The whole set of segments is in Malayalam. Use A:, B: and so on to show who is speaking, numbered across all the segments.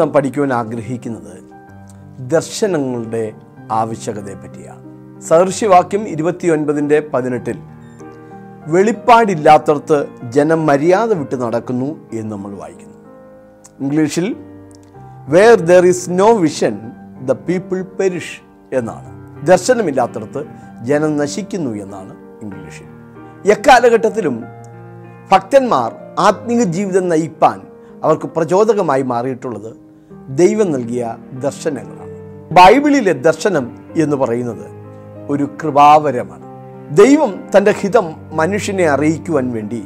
A: നാം പഠിക്കുവാൻ ആഗ്രഹിക്കുന്നത് ദർശനങ്ങളുടെ ആവശ്യകതയെ പറ്റിയാണ് സദൃശ്യവാക്യം ഇരുപത്തിയൊൻപതിൻ്റെ പതിനെട്ടിൽ വെളിപ്പാടില്ലാത്തടത്ത് ജനം മര്യാദ വിട്ട് നടക്കുന്നു എന്ന് നമ്മൾ വായിക്കുന്നു ഇംഗ്ലീഷിൽ where there is no vision the people perish എന്നാണ് ദർശനമില്ലാത്തടത്ത് ജനം നശിക്കുന്നു എന്നാണ് ഇംഗ്ലീഷിൽ എക്കാലഘട്ടത്തിലും ഭക്തന്മാർ ആത്മീയ ജീവിതം നയിപ്പാൻ അവർക്ക് പ്രചോദകമായി മാറിയിട്ടുള്ളത് ദൈവം നൽകിയ ദർശനങ്ങളാണ് ബൈബിളിലെ ദർശനം എന്ന് പറയുന്നത് ഒരു കൃപാവരമാണ് ദൈവം തൻ്റെ ഹിതം മനുഷ്യനെ അറിയിക്കുവാൻ വേണ്ടി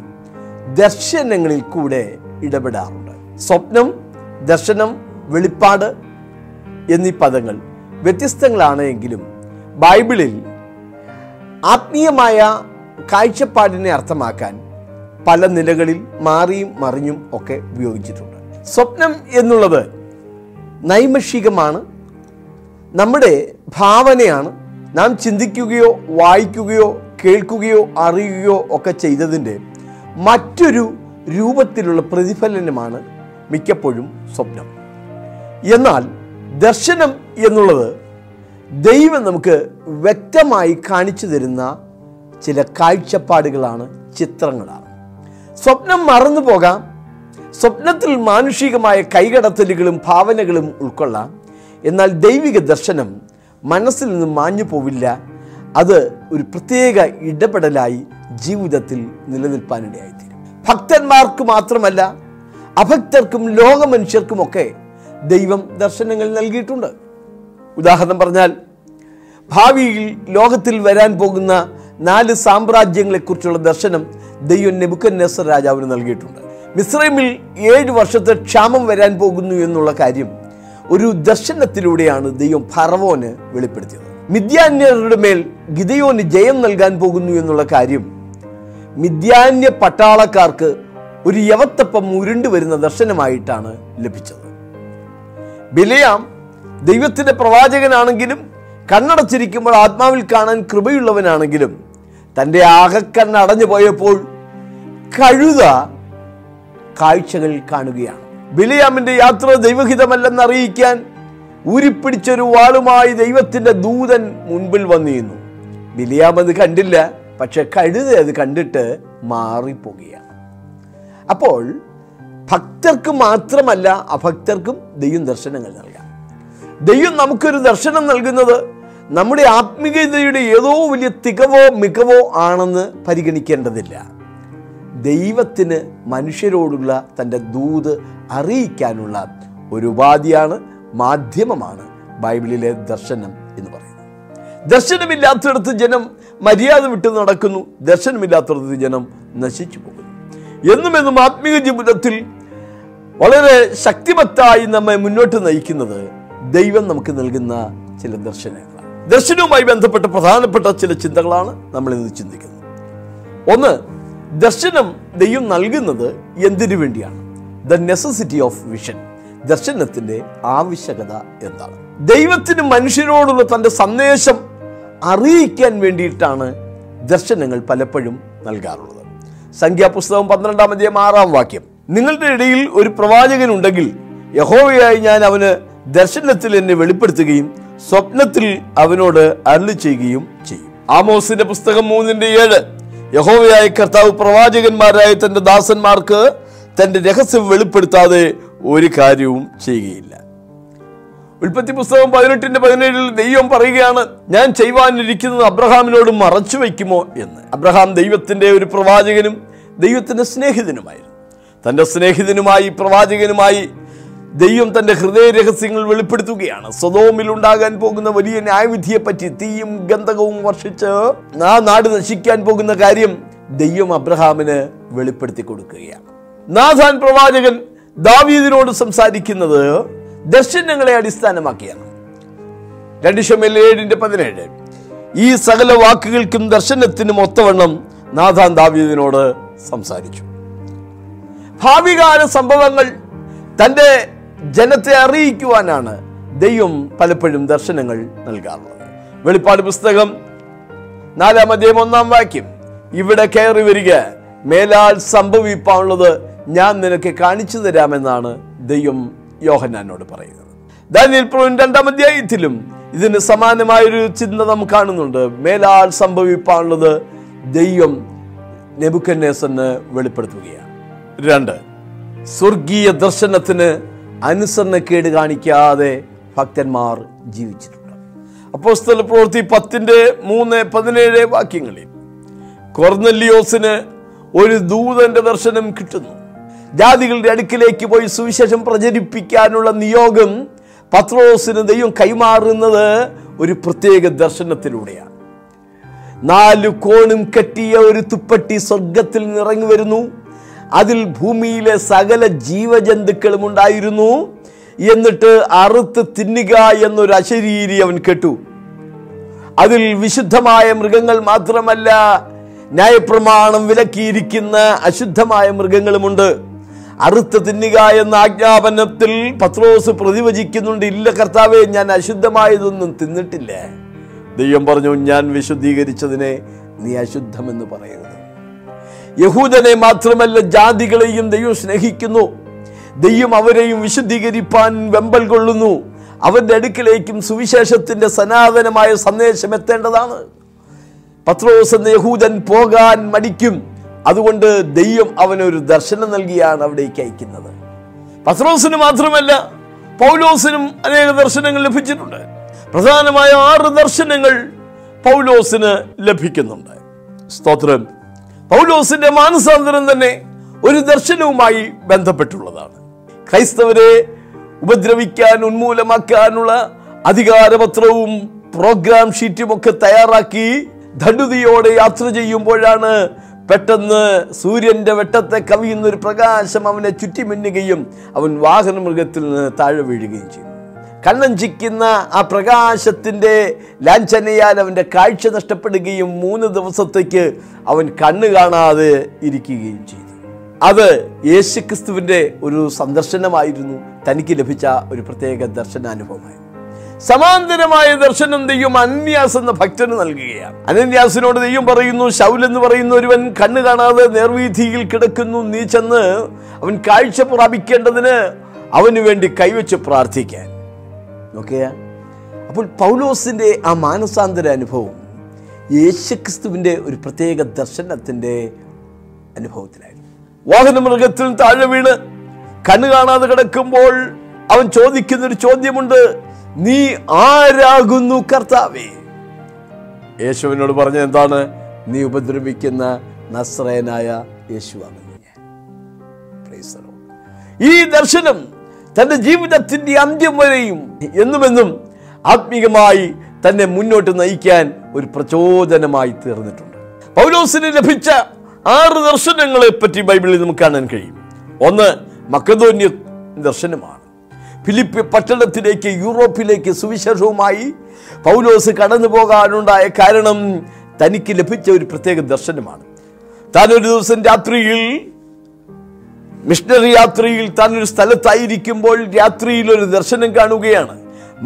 A: ദർശനങ്ങളിൽ കൂടെ ഇടപെടാറുണ്ട് സ്വപ്നം ദർശനം വെളിപ്പാട് എന്നീ പദങ്ങൾ വ്യത്യസ്തങ്ങളാണ് എങ്കിലും ബൈബിളിൽ ആത്മീയമായ കാഴ്ചപ്പാടിനെ അർത്ഥമാക്കാൻ പല നിലകളിൽ മാറിയും മറിഞ്ഞും ഒക്കെ ഉപയോഗിച്ചിട്ടുണ്ട് സ്വപ്നം എന്നുള്ളത് നൈമഷികമാണ് നമ്മുടെ ഭാവനയാണ് നാം ചിന്തിക്കുകയോ വായിക്കുകയോ കേൾക്കുകയോ അറിയുകയോ ഒക്കെ ചെയ്തതിൻ്റെ മറ്റൊരു രൂപത്തിലുള്ള പ്രതിഫലനമാണ് മിക്കപ്പോഴും സ്വപ്നം എന്നാൽ ദർശനം എന്നുള്ളത് ദൈവം നമുക്ക് വ്യക്തമായി കാണിച്ചു തരുന്ന ചില കാഴ്ചപ്പാടുകളാണ് ചിത്രങ്ങളാണ് സ്വപ്നം മറന്നു പോകാം സ്വപ്നത്തിൽ മാനുഷികമായ കൈകടത്തലുകളും ഭാവനകളും ഉൾക്കൊള്ളാം എന്നാൽ ദൈവിക ദർശനം മനസ്സിൽ നിന്ന് മാഞ്ഞു പോവില്ല അത് ഒരു പ്രത്യേക ഇടപെടലായി ജീവിതത്തിൽ നിലനിൽപ്പാനിടയായിത്തീരും ഭക്തന്മാർക്ക് മാത്രമല്ല അഭക്തർക്കും ലോകമനുഷ്യർക്കുമൊക്കെ ദൈവം ദർശനങ്ങൾ നൽകിയിട്ടുണ്ട് ഉദാഹരണം പറഞ്ഞാൽ ഭാവിയിൽ ലോകത്തിൽ വരാൻ പോകുന്ന നാല് സാമ്രാജ്യങ്ങളെക്കുറിച്ചുള്ള ദർശനം ദൈവം നെബുക്കൻ നെസർ രാജാവിന് നൽകിയിട്ടുണ്ട് മിസ്രൈമിൽ ഏഴ് വർഷത്തെ ക്ഷാമം വരാൻ പോകുന്നു എന്നുള്ള കാര്യം ഒരു ദർശനത്തിലൂടെയാണ് ദൈവം ഫറവോന് വെളിപ്പെടുത്തിയത് മിഥ്യാന്യരുടെ മേൽ ഗിതയോന് ജയം നൽകാൻ പോകുന്നു എന്നുള്ള കാര്യം മിഥ്യാന്യ പട്ടാളക്കാർക്ക് ഒരു യവത്തപ്പം ഉരുണ്ടു വരുന്ന ദർശനമായിട്ടാണ് ലഭിച്ചത് ബിലയാം ദൈവത്തിൻ്റെ പ്രവാചകനാണെങ്കിലും കണ്ണടച്ചിരിക്കുമ്പോൾ ആത്മാവിൽ കാണാൻ കൃപയുള്ളവനാണെങ്കിലും തൻ്റെ ആകക്കണ്ണടഞ്ഞു പോയപ്പോൾ കഴുത കാഴ്ചകൾ കാണുകയാണ് ബിലിയാമിന്റെ യാത്ര ദൈവഹിതമല്ലെന്ന് അറിയിക്കാൻ ഊരിപ്പിടിച്ചൊരു വാളുമായി ദൈവത്തിന്റെ ദൂതൻ മുൻപിൽ വന്നിരുന്നു ബിലിയാം അത് കണ്ടില്ല പക്ഷെ കഴുത അത് കണ്ടിട്ട് മാറിപ്പോകുകയാണ് അപ്പോൾ ഭക്തർക്ക് മാത്രമല്ല അഭക്തർക്കും ദൈവം ദർശനങ്ങൾ നൽകാം ദൈവം നമുക്കൊരു ദർശനം നൽകുന്നത് നമ്മുടെ ആത്മീയതയുടെ ഏതോ വലിയ തികവോ മികവോ ആണെന്ന് പരിഗണിക്കേണ്ടതില്ല ദൈവത്തിന് മനുഷ്യരോടുള്ള തൻ്റെ ദൂത് അറിയിക്കാനുള്ള ഒരു ഉപാധിയാണ് മാധ്യമമാണ് ബൈബിളിലെ ദർശനം എന്ന് പറയുന്നത് ദർശനമില്ലാത്തടത്ത് ജനം മര്യാദ വിട്ട് നടക്കുന്നു ദർശനമില്ലാത്തടത്ത് ജനം നശിച്ചു പോകുന്നു എന്നും എന്നും ആത്മീയ ജീവിതത്തിൽ വളരെ ശക്തിമത്തായി നമ്മെ മുന്നോട്ട് നയിക്കുന്നത് ദൈവം നമുക്ക് നൽകുന്ന ചില ദർശനങ്ങളാണ് ദർശനവുമായി ബന്ധപ്പെട്ട പ്രധാനപ്പെട്ട ചില ചിന്തകളാണ് നമ്മൾ ഇന്ന് ചിന്തിക്കുന്നത് ഒന്ന് ദർശനം ദൈവം നൽകുന്നത് എന്തിനു വേണ്ടിയാണ് ദ നെസസിറ്റി ഓഫ് വിഷൻ ദർശനത്തിന്റെ ആവശ്യകത എന്താണ് ദൈവത്തിന് മനുഷ്യരോടുള്ള തൻ്റെ സന്ദേശം അറിയിക്കാൻ വേണ്ടിയിട്ടാണ് ദർശനങ്ങൾ പലപ്പോഴും നൽകാറുള്ളത് സംഖ്യാപുസ്തകം പന്ത്രണ്ടാം അധ്യായം ആറാം വാക്യം നിങ്ങളുടെ ഇടയിൽ ഒരു പ്രവാചകൻ ഉണ്ടെങ്കിൽ യഹോവയായി ഞാൻ അവന് ദർശനത്തിൽ എന്നെ വെളിപ്പെടുത്തുകയും സ്വപ്നത്തിൽ അവനോട് അരുളി ചെയ്യുകയും ചെയ്യും ആമോസിന്റെ പുസ്തകം മൂന്നിന്റെ ഏഴ് യഹോവയായ കർത്താവ് പ്രവാചകന്മാരായ തൻ്റെ ദാസന്മാർക്ക് തൻ്റെ രഹസ്യം വെളിപ്പെടുത്താതെ ഒരു കാര്യവും ചെയ്യുകയില്ല ഉൽപ്പത്തി പുസ്തകം പതിനെട്ടിന്റെ പതിനേഴിൽ ദൈവം പറയുകയാണ് ഞാൻ ചെയ്യുവാനിരിക്കുന്നത് അബ്രഹാമിനോട് മറച്ചു വയ്ക്കുമോ എന്ന് അബ്രഹാം ദൈവത്തിൻ്റെ ഒരു പ്രവാചകനും ദൈവത്തിൻ്റെ സ്നേഹിതനുമായിരുന്നു തൻ്റെ സ്നേഹിതനുമായി പ്രവാചകനുമായി ദൈവം തൻ്റെ ഹൃദയ രഹസ്യങ്ങൾ വെളിപ്പെടുത്തുകയാണ് സ്വതോമിൽ ഉണ്ടാകാൻ പോകുന്ന വലിയ ന്യായവിധിയെപ്പറ്റി തീയും ഗന്ധകവും വർഷിച്ച് ആ നാട് നശിക്കാൻ പോകുന്ന കാര്യം ദൈവം അബ്രഹാമിന് വെളിപ്പെടുത്തി കൊടുക്കുകയാണ് നാഥാൻ പ്രവാചകൻ ദാവീദിനോട് സംസാരിക്കുന്നത് ദർശനങ്ങളെ അടിസ്ഥാനമാക്കിയാണ് രണ്ട് ഷമേൽ ഏഴിൻ്റെ പതിനേഴ് ഈ സകല വാക്കുകൾക്കും ദർശനത്തിനും ഒത്തവണ്ണം നാഥാൻ ദാവീദിനോട് സംസാരിച്ചു ഭാവികാല സംഭവങ്ങൾ തൻ്റെ ജനത്തെ അറിയിക്കുവാനാണ് ദൈവം പലപ്പോഴും ദർശനങ്ങൾ നൽകാറുള്ളത് വെളിപ്പാട് പുസ്തകം നാലാം അധ്യയം ഒന്നാം വാക്യം ഇവിടെ കയറി വരിക മേലാൽ സംഭവിപ്പാനുള്ളത് ഞാൻ നിനക്ക് കാണിച്ചു തരാമെന്നാണ് ദൈവം യോഹന്നാനോട് പറയുന്നത് ദാനിയൽ പ്രവൻ രണ്ടാം അധ്യായത്തിലും ഇതിന് സമാനമായൊരു ചിന്ത നാം കാണുന്നുണ്ട് മേലാൽ സംഭവിപ്പാനുള്ളത് ദൈവം നെബുക്കന്നേസന് വെളിപ്പെടുത്തുകയാണ് രണ്ട് സ്വർഗീയ ദർശനത്തിന് അനുസരണക്കേട് കാണിക്കാതെ ഭക്തന്മാർ ജീവിച്ചിട്ടുണ്ട് അപ്പോൾ സ്ഥല പ്രവൃത്തി പത്തിൻ്റെ മൂന്ന് പതിനേഴ് വാക്യങ്ങളിൽ കൊർന്നല്ലിയോസിന് ഒരു ദൂതന്റെ ദർശനം കിട്ടുന്നു ജാതികളുടെ അടുക്കിലേക്ക് പോയി സുവിശേഷം പ്രചരിപ്പിക്കാനുള്ള നിയോഗം പത്രോസിന് ദൈവം കൈമാറുന്നത് ഒരു പ്രത്യേക ദർശനത്തിലൂടെയാണ് നാല് കോണും കെട്ടിയ ഒരു തുപ്പട്ടി സ്വർഗത്തിൽ നിറങ്ങി വരുന്നു അതിൽ ഭൂമിയിലെ സകല ജീവജന്തുക്കളും ഉണ്ടായിരുന്നു എന്നിട്ട് അറുത്ത് തിന്നുക എന്നൊരു അശരീരി അവൻ കേട്ടു അതിൽ വിശുദ്ധമായ മൃഗങ്ങൾ മാത്രമല്ല ന്യായപ്രമാണം വിലക്കിയിരിക്കുന്ന അശുദ്ധമായ മൃഗങ്ങളുമുണ്ട് അറുത്ത് തിന്നുക എന്ന ആജ്ഞാപനത്തിൽ പത്രോസ് പ്രതിവചിക്കുന്നുണ്ട് ഇല്ല കർത്താവെ ഞാൻ അശുദ്ധമായതൊന്നും തിന്നിട്ടില്ല ദൈവം പറഞ്ഞു ഞാൻ വിശുദ്ധീകരിച്ചതിനെ നീ അശുദ്ധമെന്ന് പറയരുത് യഹൂദനെ മാത്രമല്ല ജാതികളെയും ദൈവം സ്നേഹിക്കുന്നു ദൈവം അവരെയും വിശുദ്ധീകരിപ്പാൻ വെമ്പൽ കൊള്ളുന്നു അവൻ്റെ അടുക്കിലേക്കും സുവിശേഷത്തിൻ്റെ സനാതനമായ സന്ദേശം എത്തേണ്ടതാണ് പത്ര ദിവസം യഹൂദൻ പോകാൻ മടിക്കും അതുകൊണ്ട് ദൈവം അവനൊരു ദർശനം നൽകിയാണ് അവിടേക്ക് അയക്കുന്നത് പത്രോസിന് മാത്രമല്ല പൗലോസിനും അനേക ദർശനങ്ങൾ ലഭിച്ചിട്ടുണ്ട് പ്രധാനമായ ആറ് ദർശനങ്ങൾ പൗലോസിന് ലഭിക്കുന്നുണ്ട് സ്തോത്രം പൗലോസിന്റെ മാനസാന്തരം തന്നെ ഒരു ദർശനവുമായി ബന്ധപ്പെട്ടുള്ളതാണ് ക്രൈസ്തവരെ ഉപദ്രവിക്കാൻ ഉന്മൂലമാക്കാനുള്ള അധികാരപത്രവും പ്രോഗ്രാം ഷീറ്റും ഒക്കെ തയ്യാറാക്കി ധണ്ഡുതിയോടെ യാത്ര ചെയ്യുമ്പോഴാണ് പെട്ടെന്ന് സൂര്യൻ്റെ വെട്ടത്തെ കവിയുന്ന ഒരു പ്രകാശം അവനെ ചുറ്റിമിന്നുകയും അവൻ മൃഗത്തിൽ നിന്ന് താഴെ വീഴുകയും ചെയ്യും കണ്ണഞ്ചിക്കുന്ന ആ പ്രകാശത്തിൻ്റെ ലാഞ്ചനയാൽ അവൻ്റെ കാഴ്ച നഷ്ടപ്പെടുകയും മൂന്ന് ദിവസത്തേക്ക് അവൻ കണ്ണ് കാണാതെ ഇരിക്കുകയും ചെയ്തു അത് യേശുക്രിസ്തുവിൻ്റെ ഒരു സന്ദർശനമായിരുന്നു തനിക്ക് ലഭിച്ച ഒരു പ്രത്യേക ദർശനാനുഭവമായി സമാന്തരമായ ദർശനം ദൈവം അന്യാസ് എന്ന ഭക്തന് നൽകുകയാണ് അനന്യാസിനോട് ദെയ്യം പറയുന്നു ശൗൽ എന്ന് പറയുന്ന ഒരുവൻ കണ്ണ് കാണാതെ നേർവീതിയിൽ കിടക്കുന്നു നീ ചെന്ന് അവൻ കാഴ്ച പ്രാപിക്കേണ്ടതിന് അവന് വേണ്ടി കൈവച്ച് പ്രാർത്ഥിക്കാൻ നോക്കുക അപ്പോൾ പൗലോസിൻ്റെ ആ മാനസാന്തര അനുഭവം യേശുക്രിസ്തുവിൻ്റെ ഒരു പ്രത്യേക ദർശനത്തിൻ്റെ അനുഭവത്തിലായിരുന്നു മൃഗത്തിൽ താഴെ വീണ് കണ്ണു കാണാതെ കിടക്കുമ്പോൾ അവൻ ചോദിക്കുന്നൊരു ചോദ്യമുണ്ട് നീ ആരാകുന്നു കർത്താവേ യേശുവിനോട് പറഞ്ഞ എന്താണ് നീ ഉപദ്രവിക്കുന്ന നസ്രയനായ യേശുവാണ് ഈ ദർശനം തൻ്റെ ജീവിതത്തിൻ്റെ അന്ത്യം വരെയും എന്നുമെന്നും ആത്മീകമായി തന്നെ മുന്നോട്ട് നയിക്കാൻ ഒരു പ്രചോദനമായി തീർന്നിട്ടുണ്ട് പൗലോസിന് ലഭിച്ച ആറ് ദർശനങ്ങളെ പറ്റി ബൈബിളിൽ നമുക്ക് കാണാൻ കഴിയും ഒന്ന് മക്കതോന്യ ദർശനമാണ് ഫിലിപ്പ് പട്ടണത്തിലേക്ക് യൂറോപ്പിലേക്ക് സുവിശേഷവുമായി പൗലോസ് കടന്നു പോകാനുണ്ടായ കാരണം തനിക്ക് ലഭിച്ച ഒരു പ്രത്യേക ദർശനമാണ് താൻ ഒരു ദിവസം രാത്രിയിൽ മിഷണറി യാത്രയിൽ താൻ ഒരു സ്ഥലത്തായിരിക്കുമ്പോൾ രാത്രിയിൽ ഒരു ദർശനം കാണുകയാണ്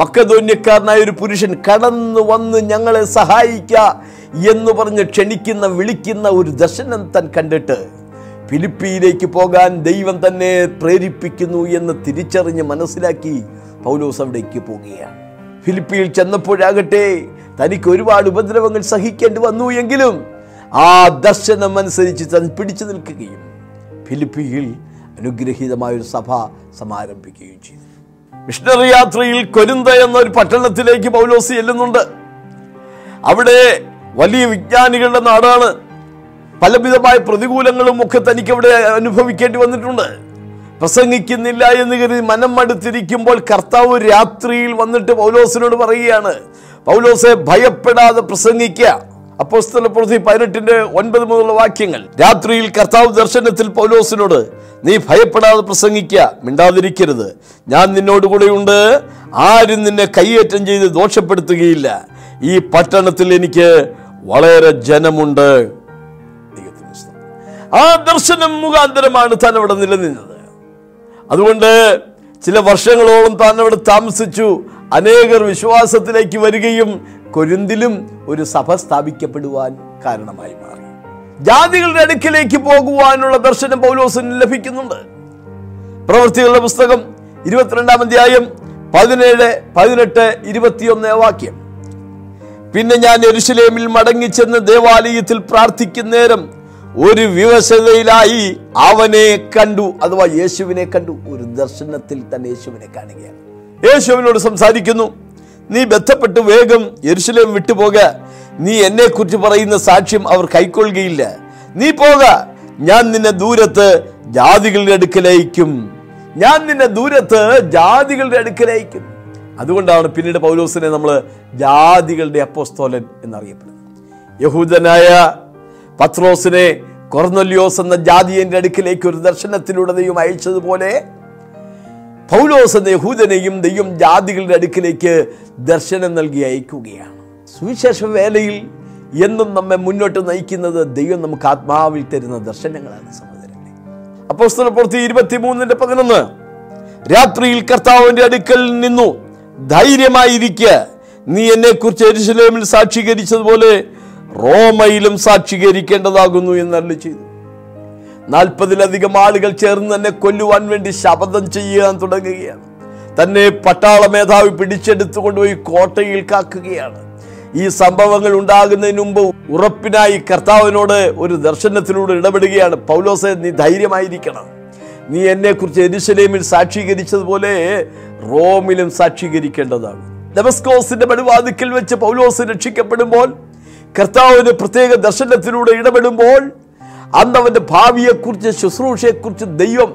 A: മക്കധോന്യക്കാരനായ ഒരു പുരുഷൻ കടന്നു വന്ന് ഞങ്ങളെ സഹായിക്ക എന്ന് പറഞ്ഞ് ക്ഷണിക്കുന്ന വിളിക്കുന്ന ഒരു ദർശനം താൻ കണ്ടിട്ട് ഫിലിപ്പിയിലേക്ക് പോകാൻ ദൈവം തന്നെ പ്രേരിപ്പിക്കുന്നു എന്ന് തിരിച്ചറിഞ്ഞ് മനസ്സിലാക്കി പൗലോസ് അവിടേക്ക് പോകുകയാണ് ഫിലിപ്പിയിൽ ചെന്നപ്പോഴാകട്ടെ തനിക്ക് ഒരുപാട് ഉപദ്രവങ്ങൾ സഹിക്കേണ്ടി വന്നു എങ്കിലും ആ ദർശനം അനുസരിച്ച് താൻ പിടിച്ചു നിൽക്കുകയും ഫിലിപ്പിയിൽ അനുഗ്രഹീതമായൊരു സഭ സമാരംഭിക്കുകയും ചെയ്തു മിഷണറി യാത്രയിൽ കൊരുന്ത എന്നൊരു പട്ടണത്തിലേക്ക് പൗലോസ് ചെല്ലുന്നുണ്ട് അവിടെ വലിയ വിജ്ഞാനികളുടെ നാടാണ് പലവിധമായ പ്രതികൂലങ്ങളും ഒക്കെ തനിക്ക് അവിടെ അനുഭവിക്കേണ്ടി വന്നിട്ടുണ്ട് പ്രസംഗിക്കുന്നില്ല എന്ന് കരുതി മനം മടുത്തിരിക്കുമ്പോൾ കർത്താവ് രാത്രിയിൽ വന്നിട്ട് പൗലോസിനോട് പറയുകയാണ് പൗലോസെ ഭയപ്പെടാതെ പ്രസംഗിക്കുക അപ്പോസ്തല പ്രതി പതിനെട്ടിന്റെ ഒൻപത് മുതലുള്ള വാക്യങ്ങൾ രാത്രിയിൽ കർത്താവ് ദർശനത്തിൽ പൗലോസിനോട് നീ ഭയപ്പെടാതെ പ്രസംഗിക്കുക മിണ്ടാതിരിക്കരുത് ഞാൻ നിന്നോടുകൂടെയുണ്ട് ആരും നിന്നെ കൈയേറ്റം ചെയ്ത് ദോഷപ്പെടുത്തുകയില്ല ഈ പട്ടണത്തിൽ എനിക്ക് വളരെ ജനമുണ്ട് ആ ദർശനം മുഖാന്തരമാണ് താൻ അവിടെ നിലനിന്നത് അതുകൊണ്ട് ചില വർഷങ്ങളോളം താൻ അവിടെ താമസിച്ചു അനേകർ വിശ്വാസത്തിലേക്ക് വരികയും കൊരിന്തിലും ഒരു സഭ സ്ഥാപിക്കപ്പെടുവാൻ കാരണമായി മാറി ജാതികളുടെ അടുക്കിലേക്ക് പോകുവാനുള്ള ദർശനം പൗലോസിന് ലഭിക്കുന്നുണ്ട് പ്രവൃത്തികളുടെ പുസ്തകം ഇരുപത്തിരണ്ടാം അധ്യായം പതിനേഴ് പതിനെട്ട് ഇരുപത്തിയൊന്ന് വാക്യം പിന്നെ ഞാൻ എരുശലേമിൽ മടങ്ങിച്ചെന്ന് ദേവാലയത്തിൽ പ്രാർത്ഥിക്കുന്നേരം ഒരു വിവശതയിലായി അവനെ കണ്ടു അഥവാ യേശുവിനെ കണ്ടു ഒരു ദർശനത്തിൽ തന്നെ യേശുവിനെ കാണുകയാണ് യേശുവിനോട് സംസാരിക്കുന്നു നീ ബന്ധപ്പെട്ട് വേഗം യെരുശലേം വിട്ടുപോക നീ എന്നെക്കുറിച്ച് പറയുന്ന സാക്ഷ്യം അവർ കൈക്കൊള്ളുകയില്ല നീ പോക ഞാൻ നിന്നെ ദൂരത്ത് ജാതികളുടെ അടുക്കലയക്കും ഞാൻ നിന്നെ ദൂരത്ത് ജാതികളുടെ അടുക്കലയക്കും അതുകൊണ്ടാണ് പിന്നീട് പൗലോസിനെ നമ്മൾ ജാതികളുടെ അപ്പോസ്തോലൻ എന്നറിയപ്പെടുന്നത് യഹൂദനായ പത്രോസിനെ കൊർന്നൊല്യോസ് എന്ന ജാതിയന്റെ അടുക്കിലേക്ക് ഒരു ദർശനത്തിലൂടെ അയച്ചതുപോലെ പൗലോസ് എന്ന യഹൂദനെയും ദൈവം ജാതികളുടെ അടുക്കിലേക്ക് ദർശനം നൽകി അയക്കുകയാണ് സുവിശേഷ വേലയിൽ എന്നും നമ്മെ മുന്നോട്ട് നയിക്കുന്നത് ദൈവം നമുക്ക് ആത്മാവിൽ തരുന്ന ദർശനങ്ങളാണ് സഹോദരങ്ങളെ അപ്പോസ്തല പുറത്ത് ഇരുപത്തിമൂന്നിൻ്റെ പതിനൊന്ന് രാത്രിയിൽ കർത്താവിൻ്റെ അടുക്കൽ നിന്നു ധൈര്യമായിരിക്കുക നീ കുറിച്ച് എരിശിലേമിൽ സാക്ഷീകരിച്ചതുപോലെ റോമയിലും സാക്ഷീകരിക്കേണ്ടതാകുന്നു എന്നല്ല ചെയ്തു നാൽപ്പതിലധികം ആളുകൾ ചേർന്ന് തന്നെ കൊല്ലുവാൻ വേണ്ടി ശപഥം ചെയ്യാൻ തുടങ്ങുകയാണ് തന്നെ പട്ടാള മേധാവി പിടിച്ചെടുത്തു കൊണ്ടുപോയി കോട്ടയിൽ കാക്കുകയാണ് ഈ സംഭവങ്ങൾ ഉണ്ടാകുന്നതിന് മുമ്പ് ഉറപ്പിനായി കർത്താവിനോട് ഒരു ദർശനത്തിലൂടെ ഇടപെടുകയാണ് പൗലോസെ നീ ധൈര്യമായിരിക്കണം നീ എന്നെക്കുറിച്ച് എരിശലേമിൽ സാക്ഷീകരിച്ചതുപോലെ റോമിലും സാക്ഷീകരിക്കേണ്ടതാണ് ഡെമസ്കോസിന്റെ പടിവാതിക്കൽ വെച്ച് പൗലോസ് രക്ഷിക്കപ്പെടുമ്പോൾ കർത്താവിന് പ്രത്യേക ദർശനത്തിലൂടെ ഇടപെടുമ്പോൾ അന്ന് അവൻ്റെ ഭാവിയെക്കുറിച്ച് ശുശ്രൂഷയെക്കുറിച്ച് ദൈവം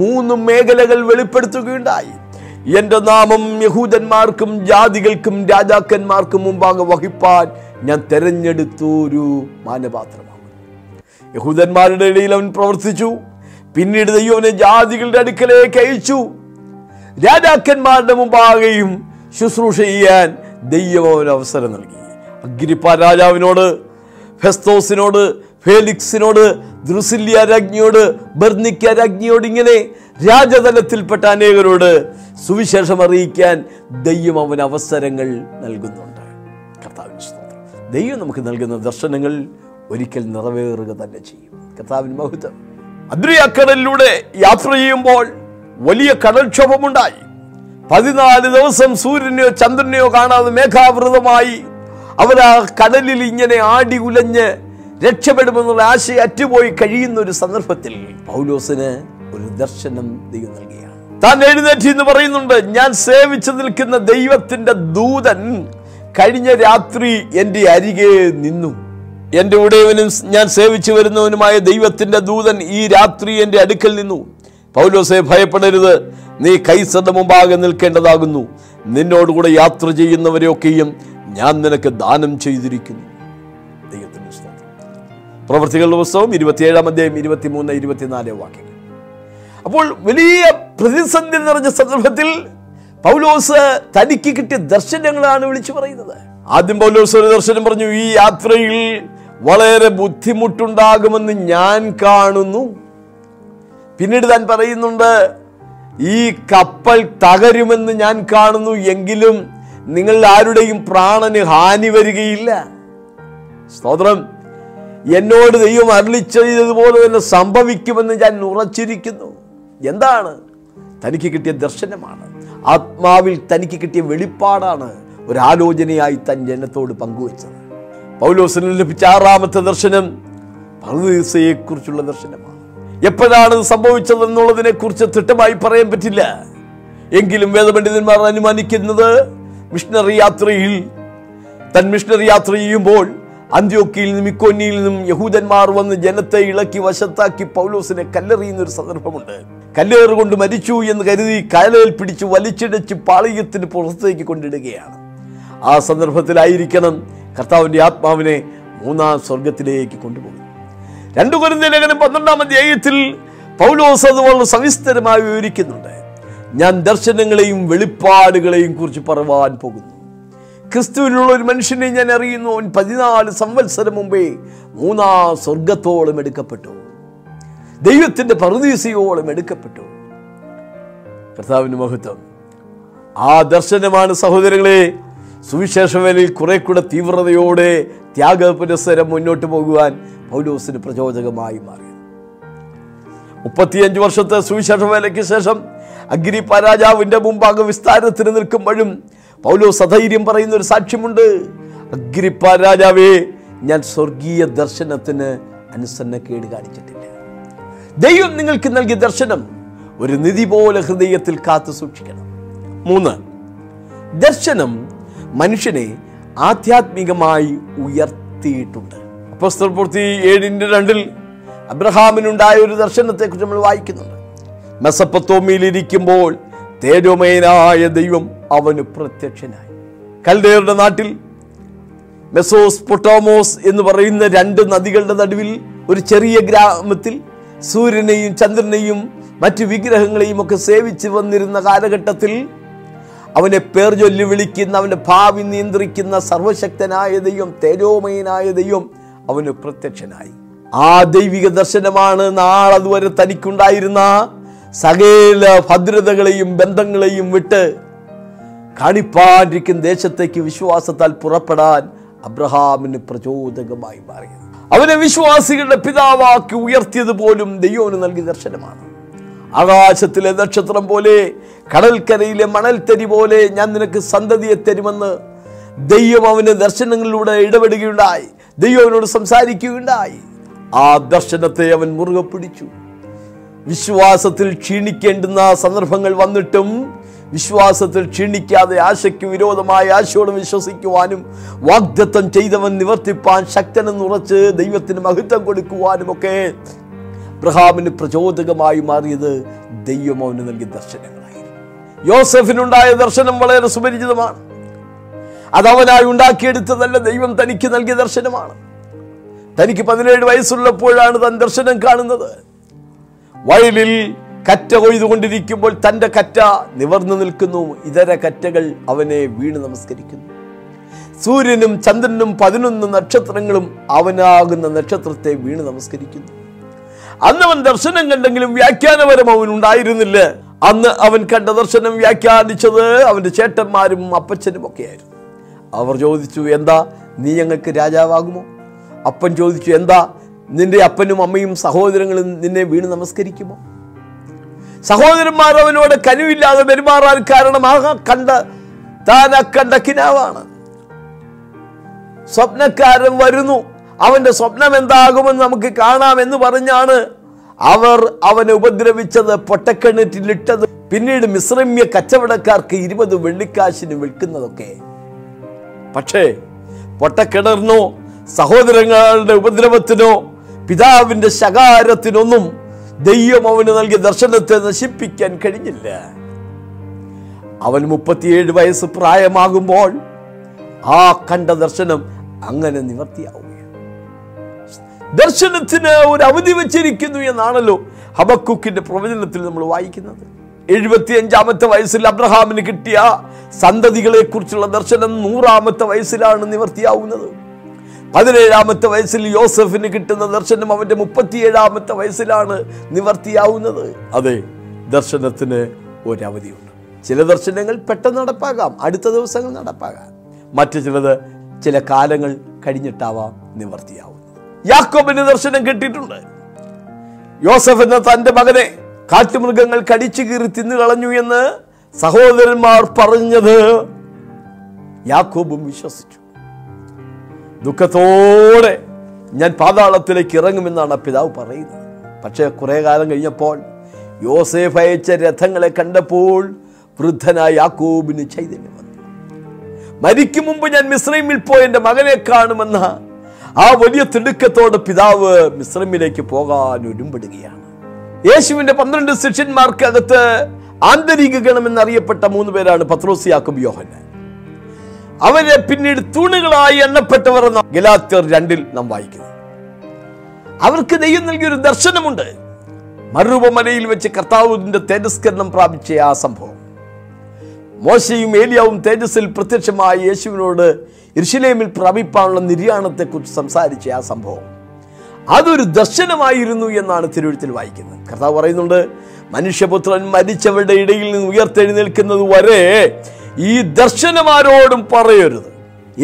A: മൂന്ന് മേഖലകൾ വെളിപ്പെടുത്തുകയുണ്ടായി എൻ്റെ നാമം യഹൂദന്മാർക്കും ജാതികൾക്കും രാജാക്കന്മാർക്കും മുമ്പാകെ വഹിപ്പാൻ ഞാൻ തെരഞ്ഞെടുത്തൊരു മാനപാത്രമാണ് യഹൂദന്മാരുടെ ഇടയിൽ അവൻ പ്രവർത്തിച്ചു പിന്നീട് ദൈവനെ ജാതികളുടെ അടുക്കലേക്ക് അയച്ചു രാജാക്കന്മാരുടെ മുമ്പാകെയും ശുശ്രൂഷ ചെയ്യാൻ ദൈവം അവന് അവസരം നൽകി അഗ്രിപ്പ രാജാവിനോട് ഫെസ്തോസിനോട് ഫേലിക്സിനോട് ദ്രുസില്യ രാജ്ഞിയോട് ബർണിക്ക രാജ്ഞിയോട് ഇങ്ങനെ രാജതലത്തിൽപ്പെട്ട അനേകരോട് സുവിശേഷം അറിയിക്കാൻ ദൈവം അവന് അവസരങ്ങൾ നൽകുന്നുണ്ട് കർത്താവിന് ദൈവം നമുക്ക് നൽകുന്ന ദർശനങ്ങൾ ഒരിക്കൽ നിറവേറുക തന്നെ ചെയ്യും കർത്താവിന് മഹത്വം അദ്രിയക്കടലിലൂടെ യാത്ര ചെയ്യുമ്പോൾ വലിയ കടൽക്ഷോഭമുണ്ടായി പതിനാല് ദിവസം സൂര്യനെയോ ചന്ദ്രനെയോ കാണാതെ മേഘാവൃതമായി അവർ ആ കടലിൽ ഇങ്ങനെ ആടി ഉലഞ്ഞ് രക്ഷപ്പെടുമെന്നുള്ള ആശയം അറ്റുപോയി കഴിയുന്ന ഒരു സന്ദർഭത്തിൽ പൗലോസിന് ഒരു ദർശനം ദൈവം നൽകിയാണ് താൻ എഴുന്നേറ്റി എന്ന് പറയുന്നുണ്ട് ഞാൻ സേവിച്ചു നിൽക്കുന്ന ദൈവത്തിന്റെ ദൂതൻ കഴിഞ്ഞ രാത്രി എൻ്റെ അരികെ നിന്നു എൻ്റെ ഉടയവനും ഞാൻ സേവിച്ചു വരുന്നവനുമായ ദൈവത്തിൻ്റെ ദൂതൻ ഈ രാത്രി എൻ്റെ അടുക്കൽ നിന്നു പൗലോസെ ഭയപ്പെടരുത് നീ കൈസത മുമ്പാകെ നിൽക്കേണ്ടതാകുന്നു നിന്നോടുകൂടെ യാത്ര ചെയ്യുന്നവരെയൊക്കെയും ഞാൻ നിനക്ക് ദാനം ചെയ്തിരിക്കുന്നു പ്രവൃത്തികളുടെ പുസ്തകം ഇരുപത്തിയേഴാം അധ്യായം ഇരുപത്തിമൂന്ന് ഇരുപത്തിനാല് വാക്യങ്ങൾ അപ്പോൾ വലിയ പ്രതിസന്ധി നിറഞ്ഞ സന്ദർഭത്തിൽ പൗലോസ് തനിക്ക് കിട്ടിയ ദർശനങ്ങളാണ് വിളിച്ചു പറയുന്നത് ആദ്യം പൗലോസ് ഒരു ദർശനം പറഞ്ഞു ഈ യാത്രയിൽ വളരെ ബുദ്ധിമുട്ടുണ്ടാകുമെന്ന് ഞാൻ കാണുന്നു പിന്നീട് താൻ പറയുന്നുണ്ട് ഈ കപ്പൽ തകരുമെന്ന് ഞാൻ കാണുന്നു എങ്കിലും നിങ്ങൾ ആരുടെയും പ്രാണന് ഹാനി വരികയില്ല സ്തോത്രം എന്നോട് ദൈവം അരളി ചെയ്തതുപോലെ തന്നെ സംഭവിക്കുമെന്ന് ഞാൻ ഉറച്ചിരിക്കുന്നു എന്താണ് തനിക്ക് കിട്ടിയ ദർശനമാണ് ആത്മാവിൽ തനിക്ക് കിട്ടിയ വെളിപ്പാടാണ് ഒരാലോചനയായി തൻ ജനത്തോട് പങ്കുവച്ചത് പൗലോസിന് ലഭിച്ച ആറാമത്തെ ദർശനം പർദീസയെക്കുറിച്ചുള്ള ദർശനമാണ് എപ്പോഴാണ് സംഭവിച്ചതെന്നുള്ളതിനെക്കുറിച്ച് കുറിച്ച് തിട്ടമായി പറയാൻ പറ്റില്ല എങ്കിലും വേദപണ്ഡിതന്മാർ അനുമാനിക്കുന്നത് മിഷണറി യാത്രയിൽ തൻ മിഷണറി യാത്ര ചെയ്യുമ്പോൾ അന്ത്യോക്കിയിൽ നിന്നും ഇക്കോന്നിയിൽ നിന്നും യഹൂദന്മാർ വന്ന് ജനത്തെ ഇളക്കി വശത്താക്കി പൗലോസിനെ കല്ലെറിയുന്ന ഒരു സന്ദർഭമുണ്ട് കല്ലേറുകൊണ്ട് മരിച്ചു എന്ന് കരുതി കയലയിൽ പിടിച്ച് വലിച്ചിടച്ച് പാളയത്തിന് പുറത്തേക്ക് കൊണ്ടിടുകയാണ് ആ സന്ദർഭത്തിലായിരിക്കണം കർത്താവിൻ്റെ ആത്മാവിനെ മൂന്നാം സ്വർഗത്തിലേക്ക് കൊണ്ടുപോകും രണ്ടു കുരുന്ന ലേഖനം പന്ത്രണ്ടാം അധ്യായത്തിൽ പൗലോസ് അത് വളരെ സവിസ്തരമായി വിവരിക്കുന്നുണ്ട് ഞാൻ ദർശനങ്ങളെയും വെളിപ്പാടുകളെയും കുറിച്ച് പറവാൻ പോകുന്നു ക്രിസ്തുവിനുള്ള ഒരു മനുഷ്യനെ ഞാൻ അറിയുന്നു അവൻ പതിനാല് സംവത്സരം മുമ്പേ മൂന്നാം സ്വർഗത്തോളം എടുക്കപ്പെട്ടു ദൈവത്തിൻ്റെ പറുദീസയോളം എടുക്കപ്പെട്ടു കർത്താവിൻ്റെ മഹത്വം ആ ദർശനമാണ് സഹോദരങ്ങളെ സുവിശേഷവേലയിൽ കുറെ കൂടെ തീവ്രതയോടെ ത്യാഗ പുരസ്സരം മുന്നോട്ട് പോകുവാൻ പൗലോസിന് പ്രചോദകമായി മാറി മുപ്പത്തിയഞ്ച് വർഷത്തെ സുവിശേഷ വേലയ്ക്ക് ശേഷം അഗ്രിപ രാജാവിൻ്റെ മുമ്പാകെ വിസ്താരത്തിന് നിൽക്കുമ്പോഴും പൗലോ സധൈര്യം പറയുന്ന ഒരു സാക്ഷ്യമുണ്ട് അഗ്രിപ്പ രാജാവേ ഞാൻ സ്വർഗീയ ദർശനത്തിന് അനുസരണക്കേട് കാണിച്ചിട്ടില്ല ദൈവം നിങ്ങൾക്ക് നൽകിയ ദർശനം ഒരു നിധി പോലെ ഹൃദയത്തിൽ കാത്തു സൂക്ഷിക്കണം മൂന്ന് ദർശനം മനുഷ്യനെ ആധ്യാത്മികമായി ഉയർത്തിയിട്ടുണ്ട് അപ്പസ്തർപൂർത്തി ഏഴിൻ്റെ രണ്ടിൽ അബ്രഹാമിനുണ്ടായ ഒരു ദർശനത്തെക്കുറിച്ച് നമ്മൾ വായിക്കുന്നുണ്ട് മെസപ്പത്തോമിയിലിരിക്കുമ്പോൾ തേജോമയനായ ദൈവം അവന് പ്രത്യക്ഷനായി കൽദേവരുടെ നാട്ടിൽ മെസോസ് പൊട്ടോമോസ് എന്ന് പറയുന്ന രണ്ട് നദികളുടെ നടുവിൽ ഒരു ചെറിയ ഗ്രാമത്തിൽ സൂര്യനെയും ചന്ദ്രനെയും മറ്റു വിഗ്രഹങ്ങളെയും ഒക്കെ സേവിച്ച് വന്നിരുന്ന കാലഘട്ടത്തിൽ അവനെ പേർ ചൊല്ലി വിളിക്കുന്ന അവൻ്റെ ഭാവി നിയന്ത്രിക്കുന്ന സർവശക്തനായ ദൈവം തേജോമയനായ ദൈവം അവന് പ്രത്യക്ഷനായി ആ ദൈവിക ദർശനമാണ് നാളതുവരെ തനിക്കുണ്ടായിരുന്ന സകല ഭദ്രതകളെയും ബന്ധങ്ങളെയും വിട്ട് കാണിപ്പാനിരിക്കുന്ന ദേശത്തേക്ക് വിശ്വാസത്താൽ പുറപ്പെടാൻ അബ്രഹാമിന് പ്രചോദകമായി മാറി അവനെ വിശ്വാസികളുടെ പിതാവാക്കി ഉയർത്തിയത് പോലും ദൈവന് നൽകി ദർശനമാണ് ആകാശത്തിലെ നക്ഷത്രം പോലെ കടൽക്കരയിലെ മണൽത്തരി പോലെ ഞാൻ നിനക്ക് സന്തതിയെ തരുമെന്ന് ദൈവം അവന് ദർശനങ്ങളിലൂടെ ഇടപെടുകയുണ്ടായി ദൈവം അവനോട് സംസാരിക്കുകയുണ്ടായി ആ ദർശനത്തെ അവൻ മുറുകെ പിടിച്ചു വിശ്വാസത്തിൽ ക്ഷീണിക്കേണ്ടുന്ന സന്ദർഭങ്ങൾ വന്നിട്ടും വിശ്വാസത്തിൽ ക്ഷീണിക്കാതെ ആശയ്ക്ക് വിരോധമായ ആശയോട് വിശ്വസിക്കുവാനും വാഗ്ദത്തം ചെയ്തവൻ നിവർത്തിപ്പാൻ ഉറച്ച് ദൈവത്തിന് മഹത്വം കൊടുക്കുവാനുമൊക്കെ ബ്രഹാമിന് പ്രചോദകമായി മാറിയത് ദൈവം അവന് നൽകിയ ദർശനങ്ങളായിരുന്നു യോസഫിനുണ്ടായ ദർശനം വളരെ സുപരിചിതമാണ് അതവനായി ഉണ്ടാക്കിയെടുത്തതല്ല ദൈവം തനിക്ക് നൽകിയ ദർശനമാണ് തനിക്ക് പതിനേഴ് വയസ്സുള്ളപ്പോഴാണ് താൻ ദർശനം കാണുന്നത് വയലിൽ കറ്റ കൊയ്തുകൊണ്ടിരിക്കുമ്പോൾ തൻ്റെ കറ്റ നിവർന്നു നിൽക്കുന്നു ഇതര കറ്റകൾ അവനെ വീണ് നമസ്കരിക്കുന്നു സൂര്യനും ചന്ദ്രനും പതിനൊന്ന് നക്ഷത്രങ്ങളും അവനാകുന്ന നക്ഷത്രത്തെ വീണ് നമസ്കരിക്കുന്നു അന്ന് അവൻ ദർശനം കണ്ടെങ്കിലും വ്യാഖ്യാനപരം അവൻ ഉണ്ടായിരുന്നില്ല അന്ന് അവൻ കണ്ട ദർശനം വ്യാഖ്യാനിച്ചത് അവൻ്റെ ചേട്ടന്മാരും അപ്പച്ചനും ഒക്കെയായിരുന്നു അവർ ചോദിച്ചു എന്താ നീ ഞങ്ങൾക്ക് രാജാവാകുമോ അപ്പൻ ചോദിച്ചു എന്താ നിന്റെ അപ്പനും അമ്മയും സഹോദരങ്ങളും നിന്നെ വീണ് നമസ്കരിക്കുമോ സഹോദരന്മാർ അവനോട് കനുവില്ലാതെ പെരുമാറാൻ കാരണം ആ കണ്ട താൻ അക്കണ്ട കിനാവാണ് സ്വപ്നക്കാരൻ വരുന്നു അവന്റെ സ്വപ്നം എന്താകുമെന്ന് നമുക്ക് എന്ന് പറഞ്ഞാണ് അവർ അവനെ ഉപദ്രവിച്ചത് പൊട്ടക്കിണറ്റിലിട്ടത് പിന്നീട് മിശ്രമ്യ കച്ചവടക്കാർക്ക് ഇരുപത് വെള്ളിക്കാശിന് വിൽക്കുന്നതൊക്കെ പക്ഷേ പൊട്ടക്കിണറിനോ സഹോദരങ്ങളുടെ ഉപദ്രവത്തിനോ പിതാവിൻ്റെ ശകാരത്തിനൊന്നും ദൈവം അവന് നൽകിയ ദർശനത്തെ നശിപ്പിക്കാൻ കഴിഞ്ഞില്ല അവൻ മുപ്പത്തിയേഴ് വയസ്സ് പ്രായമാകുമ്പോൾ ആ കണ്ട ദർശനം അങ്ങനെ നിവർത്തിയാവുകയാണ് ദർശനത്തിന് ഒരു അവധി വച്ചിരിക്കുന്നു എന്നാണല്ലോ ഹബക്കുക്കിന്റെ പ്രവചനത്തിൽ നമ്മൾ വായിക്കുന്നത് എഴുപത്തിയഞ്ചാമത്തെ വയസ്സിൽ അബ്രഹാമിന് കിട്ടിയ സന്തതികളെക്കുറിച്ചുള്ള ദർശനം നൂറാമത്തെ വയസ്സിലാണ് നിവർത്തിയാവുന്നത് പതിനേഴാമത്തെ വയസ്സിൽ യോസഫിന് കിട്ടുന്ന ദർശനം അവൻ്റെ മുപ്പത്തിയേഴാമത്തെ വയസ്സിലാണ് നിവർത്തിയാവുന്നത് അതെ ദർശനത്തിന് ഒരവധിയുണ്ട് ചില ദർശനങ്ങൾ പെട്ടെന്ന് നടപ്പാകാം അടുത്ത ദിവസങ്ങൾ നടപ്പാകാം മറ്റു ചിലത് ചില കാലങ്ങൾ കഴിഞ്ഞിട്ടാവാം നിവർത്തിയാവുന്നത് യാക്കോബിന് ദർശനം കിട്ടിയിട്ടുണ്ട് യോസഫ് എന്ന തൻ്റെ മകനെ കാട്ടുമൃഗങ്ങൾ കടിച്ചു കീറി തിന്നു കളഞ്ഞു എന്ന് സഹോദരന്മാർ പറഞ്ഞത് യാക്കോബും വിശ്വസിച്ചു ദുഃഖത്തോടെ ഞാൻ പാതാളത്തിലേക്ക് ഇറങ്ങുമെന്നാണ് പിതാവ് പറയുന്നത് പക്ഷേ കുറേ കാലം കഴിഞ്ഞപ്പോൾ യോസേഫ് അയച്ച രഥങ്ങളെ കണ്ടപ്പോൾ വൃദ്ധനായ യാക്കോബിന് ചൈതന്യം വന്നു മരിക്കും മുമ്പ് ഞാൻ മിശ്രമിൽ പോയി എൻ്റെ മകനെ കാണുമെന്ന ആ വലിയ തിടുക്കത്തോടെ പിതാവ് മിശ്രമിലേക്ക് പോകാൻ ഒരുമ്പെടുകയാണ് യേശുവിൻ്റെ പന്ത്രണ്ട് ശിഷ്യന്മാർക്കകത്ത് ആന്തരിക ഗണമെന്നറിയപ്പെട്ട മൂന്ന് പേരാണ് പത്രോസിയാക്കും യോഹന്നാൻ അവരെ പിന്നീട് തൂണുകളായി എണ്ണപ്പെട്ടവർ എന്ന ഗലാത്യർ രണ്ടിൽ നാം വായിക്കുന്നു അവർക്ക് ദൈവം നൽകിയൊരു ദർശനമുണ്ട് മറുപമലയിൽ വെച്ച് കർത്താവിന്റെ തേജസ്കരണം പ്രാപിച്ച ആ സംഭവം മോശയും ഏലിയാവും തേജസ്സിൽ പ്രത്യക്ഷമായ യേശുവിനോട് ഇർഷിലേമിൽ പ്രാപിപ്പാനുള്ള നിര്യാണത്തെക്കുറിച്ച് സംസാരിച്ച ആ സംഭവം അതൊരു ദർശനമായിരുന്നു എന്നാണ് തിരുവഴുത്തിൽ വായിക്കുന്നത് കർത്താവ് പറയുന്നുണ്ട് മനുഷ്യപുത്രൻ മരിച്ചവരുടെ ഇടയിൽ നിന്ന് ഉയർത്തെഴുന്നേൽക്കുന്നത് വരെ ഈ ദർശനമാരോടും പറയരുത്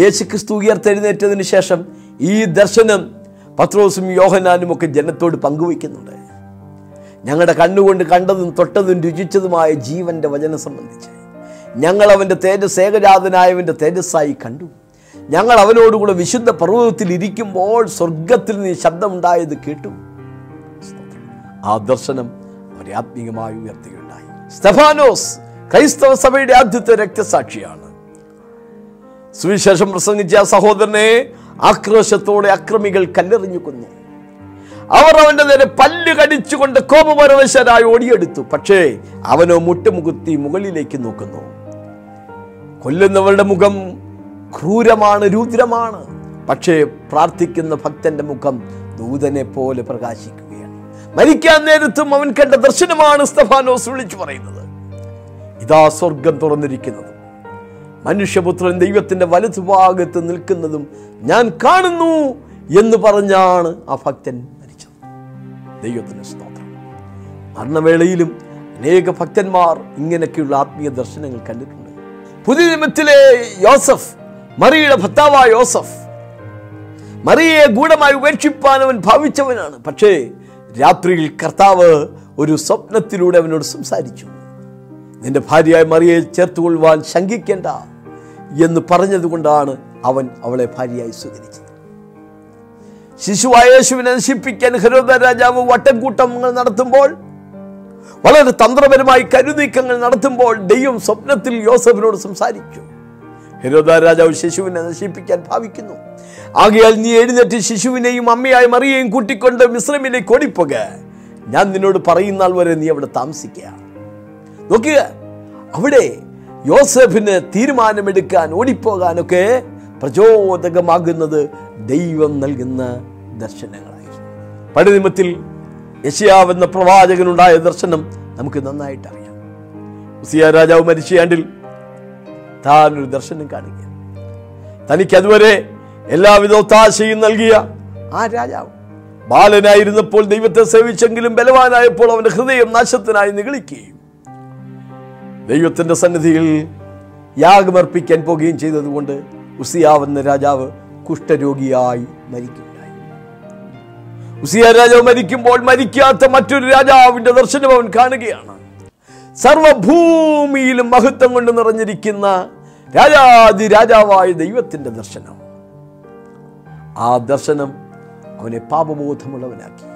A: യേശു ക്രിസ്തു ഉയർത്തെഴുന്നേറ്റതിന് ശേഷം ഈ ദർശനം പത്രോസും യോഹനാനും ഒക്കെ ജനത്തോട് പങ്കുവയ്ക്കുന്നുണ്ട് ഞങ്ങളുടെ കണ്ണുകൊണ്ട് കണ്ടതും തൊട്ടതും രുചിച്ചതുമായ ജീവൻ്റെ വചനം സംബന്ധിച്ച് ഞങ്ങൾ അവൻ്റെ തേജസ് ഏകജാതനായവൻ്റെ തേജസ്സായി കണ്ടു ഞങ്ങൾ അവനോടുകൂടെ വിശുദ്ധ പർവ്വതത്തിൽ ഇരിക്കുമ്പോൾ സ്വർഗത്തിൽ നിന്ന് ശബ്ദമുണ്ടായത് കേട്ടു ആ ദർശനം അവരെ ആത്മീകമായി ഉയർത്തുകയുണ്ടായി സ്തഫാനോസ് ക്രൈസ്തവ സഭയുടെ ആദ്യത്തെ രക്തസാക്ഷിയാണ് സുവിശേഷം പ്രസംഗിച്ച സഹോദരനെ ആക്രോശത്തോടെ അക്രമികൾ കല്ലെറിഞ്ഞു കൊന്നു അവർ അവൻ്റെ നേരെ പല്ല് കടിച്ചുകൊണ്ട് കോപപരവശരായി ഓടിയെടുത്തു പക്ഷേ അവനോ മുട്ടുമുകുത്തി മുകളിലേക്ക് നോക്കുന്നു കൊല്ലുന്നവരുടെ മുഖം ക്രൂരമാണ് രൂദ്രമാണ് പക്ഷേ പ്രാർത്ഥിക്കുന്ന ഭക്തന്റെ മുഖം ദൂതനെ പോലെ പ്രകാശിക്കുകയാണ് മരിക്കാൻ നേരത്തും അവൻ കണ്ട ദർശനമാണ് സ്തഫാനോസ് വിളിച്ചു പറയുന്നത് ഇതാ സ്വർഗം തുറന്നിരിക്കുന്നത് മനുഷ്യപുത്രൻ ദൈവത്തിൻ്റെ വലതുഭാഗത്ത് നിൽക്കുന്നതും ഞാൻ കാണുന്നു എന്ന് പറഞ്ഞാണ് ആ ഭക്തൻ മരിച്ചത് ദൈവത്തിൻ്റെ സ്തോത്രം മരണവേളയിലും അനേക ഭക്തന്മാർ ഇങ്ങനെയൊക്കെയുള്ള ആത്മീയ ദർശനങ്ങൾ കണ്ടിട്ടുണ്ട് പുതിയത്തിലെ യോസഫ് മറിയുടെ ഭർത്താവായ യോസഫ് മറിയെ ഗൂഢമായി ഉപേക്ഷിപ്പാൻ അവൻ ഭാവിച്ചവനാണ് പക്ഷേ രാത്രിയിൽ കർത്താവ് ഒരു സ്വപ്നത്തിലൂടെ അവനോട് സംസാരിച്ചു നിന്റെ ഭാര്യയായ മറിയയിൽ ചേർത്തുകൊള്ളുവാൻ ശങ്കിക്കേണ്ട എന്ന് പറഞ്ഞതുകൊണ്ടാണ് അവൻ അവളെ ഭാര്യയായി സ്വീകരിച്ചത് ശിശുവായ യേശുവിനെ നശിപ്പിക്കാൻ ഹരോദ രാജാവ് വട്ടക്കൂട്ടങ്ങൾ നടത്തുമ്പോൾ വളരെ തന്ത്രപരമായി കരുനീക്കങ്ങൾ നടത്തുമ്പോൾ ദൈവം സ്വപ്നത്തിൽ യോസഫിനോട് സംസാരിച്ചു ഹെരോദ രാജാവ് ശിശുവിനെ നശിപ്പിക്കാൻ ഭാവിക്കുന്നു ആകയാൽ നീ എഴുന്നേറ്റ് ശിശുവിനെയും അമ്മയായ മറിയെയും കൂട്ടിക്കൊണ്ട് മിശ്രമിലേക്ക് കൊടിപ്പുക ഞാൻ നിന്നോട് പറയുന്ന വരെ നീ അവിടെ താമസിക്കുക നോക്കുക അവിടെ യോസഫിന് തീരുമാനമെടുക്കാൻ ഓടിപ്പോകാനൊക്കെ പ്രചോദകമാകുന്നത് ദൈവം നൽകുന്ന ദർശനങ്ങളായിരുന്നു പടുനിമത്തിൽ യശയാവെന്ന പ്രവാചകനുണ്ടായ ദർശനം നമുക്ക് നന്നായിട്ട് അറിയാം ഉസിയ രാജാവ് മരിച്ചയാണ്ടിൽ താൻ ഒരു ദർശനം കാണുക തനിക്ക് എല്ലാവിധ ഒത്താശയും നൽകിയ ആ രാജാവ് ബാലനായിരുന്നപ്പോൾ ദൈവത്തെ സേവിച്ചെങ്കിലും ബലവാനായപ്പോൾ അവൻ്റെ ഹൃദയം നാശത്തിനായി നികളിക്കുകയും ദൈവത്തിൻ്റെ സന്നിധിയിൽ യാഗമർപ്പിക്കാൻ പോകുകയും ചെയ്തതുകൊണ്ട് ഉസിയാവുന്ന രാജാവ് കുഷ്ഠരോഗിയായി മരിക്കുകയായി ഉസിയ രാജാവ് മരിക്കുമ്പോൾ മരിക്കാത്ത മറ്റൊരു രാജാവിൻ്റെ ദർശനം അവൻ കാണുകയാണ് സർവഭൂമിയിലും മഹത്വം കൊണ്ട് നിറഞ്ഞിരിക്കുന്ന രാജാതി രാജാവായ ദൈവത്തിൻ്റെ ദർശനം ആ ദർശനം അവനെ പാപബോധമുള്ളവനാക്കി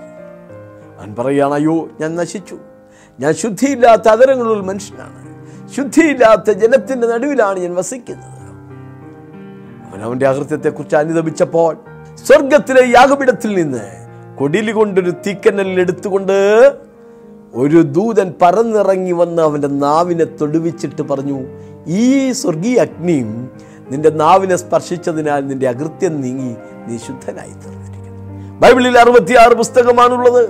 A: അവൻ പറയുകയാണ് അയ്യോ ഞാൻ നശിച്ചു ഞാൻ ശുദ്ധിയില്ലാത്ത അതരങ്ങളിൽ മനുഷ്യനാണ് ശുദ്ധിയില്ലാത്ത ജലത്തിൻ്റെ നടുവിലാണ് ഞാൻ വസിക്കുന്നത് അവൻ അവൻ്റെ അകൃത്യത്തെക്കുറിച്ച് അനുദപിച്ചപ്പോൾ സ്വർഗത്തിലെ യാഗപിടത്തിൽ നിന്ന് കൊടിലി കൊണ്ടൊരു തീക്കനലിൽ എടുത്തുകൊണ്ട് ഒരു ദൂതൻ പറന്നിറങ്ങി വന്ന് അവൻ്റെ നാവിനെ തൊടുവിച്ചിട്ട് പറഞ്ഞു ഈ സ്വർഗീയ അഗ്നിയും നിന്റെ നാവിനെ സ്പർശിച്ചതിനാൽ നിന്റെ അകൃത്യം നീങ്ങി നീ ശുദ്ധനായി തീർന്നിരിക്കുന്നു ബൈബിളിൽ അറുപത്തിയാറ് പുസ്തകമാണുള്ളത്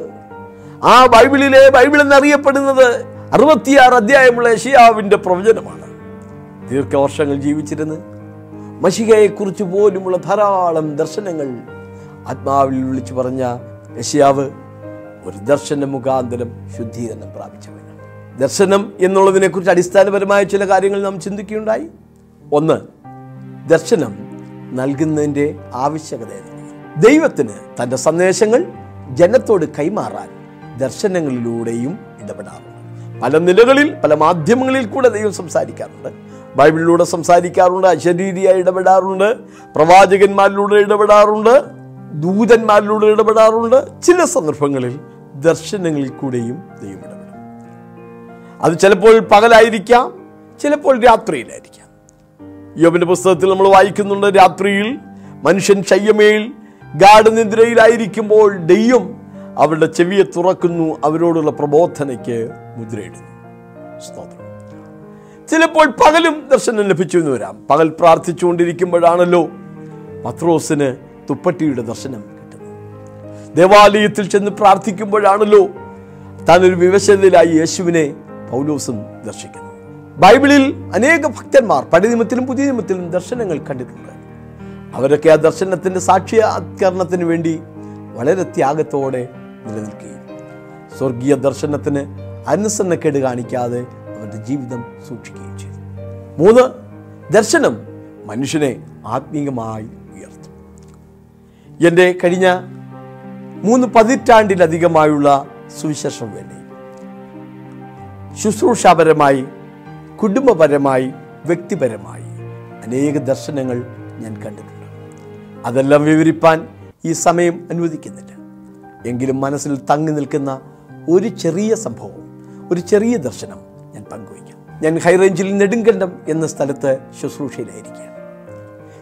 A: ആ ബൈബിളിലെ ബൈബിൾ എന്നറിയപ്പെടുന്നത് അറുപത്തിയാറ് അധ്യായമുള്ള ഷിയാവിൻ്റെ പ്രവചനമാണ് ദീർഘവർഷങ്ങൾ ജീവിച്ചിരുന്ന് മഷികയെക്കുറിച്ച് പോലുമുള്ള ധാരാളം ദർശനങ്ങൾ ആത്മാവിൽ വിളിച്ചു പറഞ്ഞ യശിയാവ് ഒരു ദർശന മുഖാന്തരം ശുദ്ധീകരണം പ്രാപിച്ചവനാണ് ദർശനം എന്നുള്ളതിനെക്കുറിച്ച് അടിസ്ഥാനപരമായ ചില കാര്യങ്ങൾ നാം ചിന്തിക്കുകയുണ്ടായി ഒന്ന് ദർശനം നൽകുന്നതിൻ്റെ ആവശ്യകത ദൈവത്തിന് തൻ്റെ സന്ദേശങ്ങൾ ജനത്തോട് കൈമാറാൻ ദർശനങ്ങളിലൂടെയും ഇടപെടാറുണ്ട് പല നിലകളിൽ പല മാധ്യമങ്ങളിൽ കൂടെ ദൈവം സംസാരിക്കാറുണ്ട് ബൈബിളിലൂടെ സംസാരിക്കാറുണ്ട് അശരീരിയായി ഇടപെടാറുണ്ട് പ്രവാചകന്മാരിലൂടെ ഇടപെടാറുണ്ട് ദൂതന്മാരിലൂടെ ഇടപെടാറുണ്ട് ചില സന്ദർഭങ്ങളിൽ ദർശനങ്ങളിൽ കൂടെയും ദൈവം ഇടപെടും അത് ചിലപ്പോൾ പകലായിരിക്കാം ചിലപ്പോൾ രാത്രിയിലായിരിക്കാം യോബിൻ്റെ പുസ്തകത്തിൽ നമ്മൾ വായിക്കുന്നുണ്ട് രാത്രിയിൽ മനുഷ്യൻ ശയ്യമേൽ ഗാഠനിദ്രയിലായിരിക്കുമ്പോൾ ദൈവം അവരുടെ ചെവിയെ തുറക്കുന്നു അവരോടുള്ള പ്രബോധനയ്ക്ക് മുദ്രയിടുന്നു സ്തോത്രം ചിലപ്പോൾ പകലും ദർശനം ലഭിച്ചു എന്ന് വരാം പകൽ പ്രാർത്ഥിച്ചുകൊണ്ടിരിക്കുമ്പോഴാണല്ലോ പത്രോസിന് തുപ്പട്ടിയുടെ ദർശനം കിട്ടുന്നത് ദേവാലയത്തിൽ ചെന്ന് പ്രാർത്ഥിക്കുമ്പോഴാണല്ലോ താനൊരു വിവശതയിലായി യേശുവിനെ പൗലോസും ദർശിക്കുന്നു ബൈബിളിൽ അനേക ഭക്തന്മാർ പഴയ പുതിയ നിമത്തിലും ദർശനങ്ങൾ കണ്ടിട്ടുണ്ട് അവരൊക്കെ ആ ദർശനത്തിൻ്റെ സാക്ഷ്യവത്കരണത്തിന് വേണ്ടി വളരെ ത്യാഗത്തോടെ നിലനിൽക്കുകയും സ്വർഗീയ ദർശനത്തിന് അനുസരണക്കേട് കാണിക്കാതെ അവരുടെ ജീവിതം സൂക്ഷിക്കുകയും ചെയ്തു മൂന്ന് ദർശനം മനുഷ്യനെ ആത്മീയമായി ഉയർത്തും എൻ്റെ കഴിഞ്ഞ മൂന്ന് പതിറ്റാണ്ടിലധികമായുള്ള സുവിശേഷം വേണ്ടി ശുശ്രൂഷാപരമായി കുടുംബപരമായി വ്യക്തിപരമായി അനേക ദർശനങ്ങൾ ഞാൻ കണ്ടിട്ടുണ്ട് അതെല്ലാം വിവരിപ്പാൻ ഈ സമയം അനുവദിക്കുന്നില്ല എങ്കിലും മനസ്സിൽ തങ്ങി നിൽക്കുന്ന ഒരു ചെറിയ സംഭവം ഒരു ചെറിയ ദർശനം ഞാൻ പങ്കുവയ്ക്കാം ഞാൻ ഹൈറേഞ്ചിൽ നെടുങ്കണ്ടം എന്ന സ്ഥലത്ത് ശുശ്രൂഷയിലായിരിക്കുകയാണ്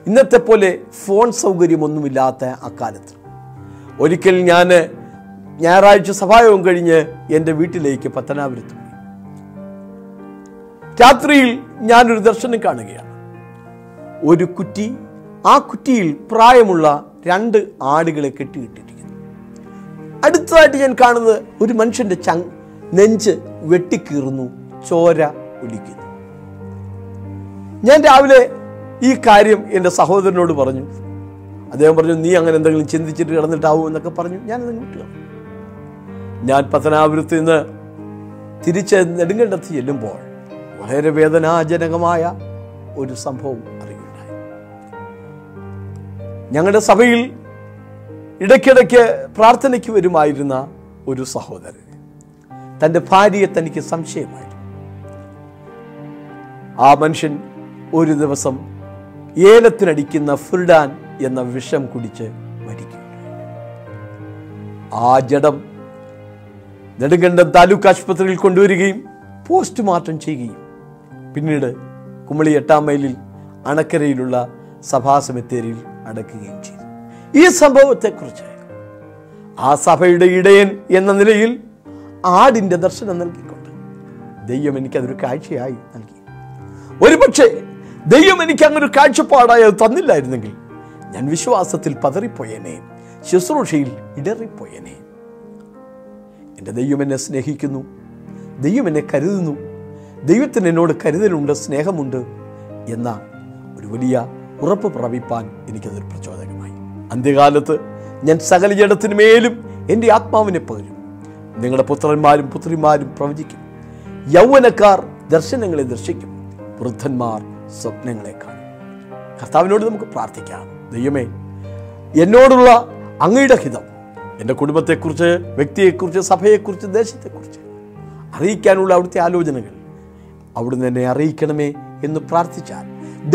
A: ഇന്നത്തെ പോലെ ഫോൺ സൗകര്യമൊന്നുമില്ലാത്ത അക്കാലത്ത് ഒരിക്കൽ ഞാൻ ഞായറാഴ്ച സഭായോഗം കഴിഞ്ഞ് എൻ്റെ വീട്ടിലേക്ക് പത്തനാപുരത്ത് പോയി രാത്രിയിൽ ഞാനൊരു ദർശനം കാണുകയാണ് ഒരു കുറ്റി ആ കുറ്റിയിൽ പ്രായമുള്ള രണ്ട് ആടുകളെ കെട്ടിയിട്ടിരിക്കുന്നു അടുത്തതായിട്ട് ഞാൻ കാണുന്നത് ഒരു മനുഷ്യൻ്റെ ചങ് നെഞ്ച് വെട്ടിക്കീറുന്നു ചോര ഒലിക്കുന്നു ഞാൻ രാവിലെ ഈ കാര്യം എൻ്റെ സഹോദരനോട് പറഞ്ഞു അദ്ദേഹം പറഞ്ഞു നീ അങ്ങനെ എന്തെങ്കിലും ചിന്തിച്ചിട്ട് കിടന്നിട്ടാവൂ എന്നൊക്കെ പറഞ്ഞു ഞാൻ കിട്ടുക ഞാൻ പത്തനാപുരത്ത് നിന്ന് തിരിച്ച് നെടുങ്കണ്ടത്ത് ചെല്ലുമ്പോൾ വളരെ വേദനാജനകമായ ഒരു സംഭവം അറിയുണ്ടായി ഞങ്ങളുടെ സഭയിൽ ഇടയ്ക്കിടയ്ക്ക് പ്രാർത്ഥനയ്ക്ക് വരുമായിരുന്ന ഒരു സഹോദരൻ തൻ്റെ ഭാര്യയെ തനിക്ക് സംശയമായി ആ മനുഷ്യൻ ഒരു ദിവസം ഏലത്തിനടിക്കുന്ന ഫുൽഡാൻ എന്ന വിഷം കുടിച്ച് മരിക്കും ആ ജഡം നെടുങ്കണ്ടം താലൂക്ക് ആശുപത്രിയിൽ കൊണ്ടുവരികയും പോസ്റ്റ്മോർട്ടം ചെയ്യുകയും പിന്നീട് കുമളി എട്ടാം മൈലിൽ അണക്കരയിലുള്ള സഭാസമിത്തേരിയിൽ അടക്കുകയും ചെയ്തു ഈ സംഭവത്തെക്കുറിച്ച് ആ സഭയുടെ ഇടയൻ എന്ന നിലയിൽ ആടിൻ്റെ ദർശനം നൽകിക്കൊണ്ട് ദൈവം എനിക്കതൊരു കാഴ്ചയായി നൽകി ഒരു പക്ഷേ ദൈവം എനിക്ക് അങ്ങൊരു കാഴ്ചപ്പാടായി അത് തന്നില്ലായിരുന്നെങ്കിൽ ഞാൻ വിശ്വാസത്തിൽ പതറിപ്പോയനെ ശുശ്രൂഷയിൽ ഇടറിപ്പോയനെ എൻ്റെ ദൈവം എന്നെ സ്നേഹിക്കുന്നു ദൈവം എന്നെ കരുതുന്നു ദൈവത്തിന് എന്നോട് കരുതലുണ്ട് സ്നേഹമുണ്ട് എന്ന ഒരു വലിയ ഉറപ്പ് പ്രാപിപ്പാൻ എനിക്കതൊരു പ്രചോദനമായി അന്ത്യകാലത്ത് ഞാൻ സകല മേലും എൻ്റെ ആത്മാവിനെ പകരും നിങ്ങളുടെ പുത്രന്മാരും പുത്രിമാരും പ്രവചിക്കും യൗവനക്കാർ ദർശനങ്ങളെ ദർശിക്കും വൃദ്ധന്മാർ സ്വപ്നങ്ങളെ കാണും കർത്താവിനോട് നമുക്ക് പ്രാർത്ഥിക്കാം ദൈവമേ എന്നോടുള്ള അങ്ങയുടെ ഹിതം എൻ്റെ കുടുംബത്തെക്കുറിച്ച് വ്യക്തിയെക്കുറിച്ച് സഭയെക്കുറിച്ച് ദേശത്തെക്കുറിച്ച് അറിയിക്കാനുള്ള അവിടുത്തെ ആലോചനകൾ അവിടുന്ന് എന്നെ അറിയിക്കണമേ എന്ന് പ്രാർത്ഥിച്ചാൽ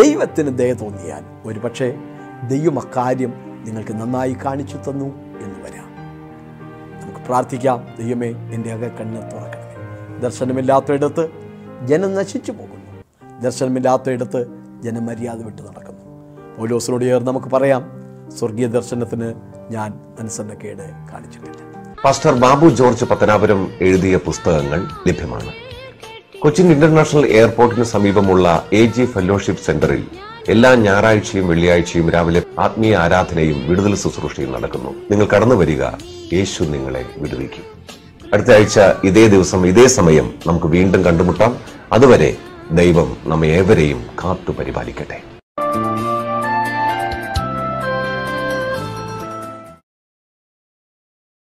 A: ദൈവത്തിന് ദയ തോന്നിയാൽ ഒരുപക്ഷെ ദൈവം അക്കാര്യം നിങ്ങൾക്ക് നന്നായി കാണിച്ചു തന്നു എന്ന് വരാം പ്രാർത്ഥിക്കാം ദൈവമേ എൻ്റെ അക അകക്കണ്ണ് തുറക്കണമേ ദർശനമില്ലാത്തയിടത്ത് ജനം നശിച്ചു പോകുന്നു ദർശനമില്ലാത്തയിടത്ത് ജനം മര്യാദ വിട്ട് നടക്കുന്നു പോലോസിനോട് ചേർന്ന് നമുക്ക് പറയാം സ്വർഗീയ ദർശനത്തിന് ഞാൻ അനുസരണക്കേട് കാണിച്ചിട്ടില്ല പാസ്റ്റർ ബാബു ജോർജ് പത്തനാപുരം എഴുതിയ പുസ്തകങ്ങൾ ലഭ്യമാണ് കൊച്ചിൻ ഇന്റർനാഷണൽ എയർപോർട്ടിന് സമീപമുള്ള എ ജി ഫെലോഷിപ്പ് സെന്ററിൽ എല്ലാ ഞായറാഴ്ചയും വെള്ളിയാഴ്ചയും രാവിലെ ആത്മീയ ആരാധനയും വിടുതൽ ശുശ്രൂഷയും നടക്കുന്നു നിങ്ങൾ കടന്നു വരിക യേശു നിങ്ങളെ വിടുവിക്കും അടുത്ത ആഴ്ച ഇതേ ദിവസം ഇതേ സമയം നമുക്ക് വീണ്ടും കണ്ടുമുട്ടാം അതുവരെ ദൈവം നമ്മെ ഏവരെയും കാത്തു പരിപാലിക്കട്ടെ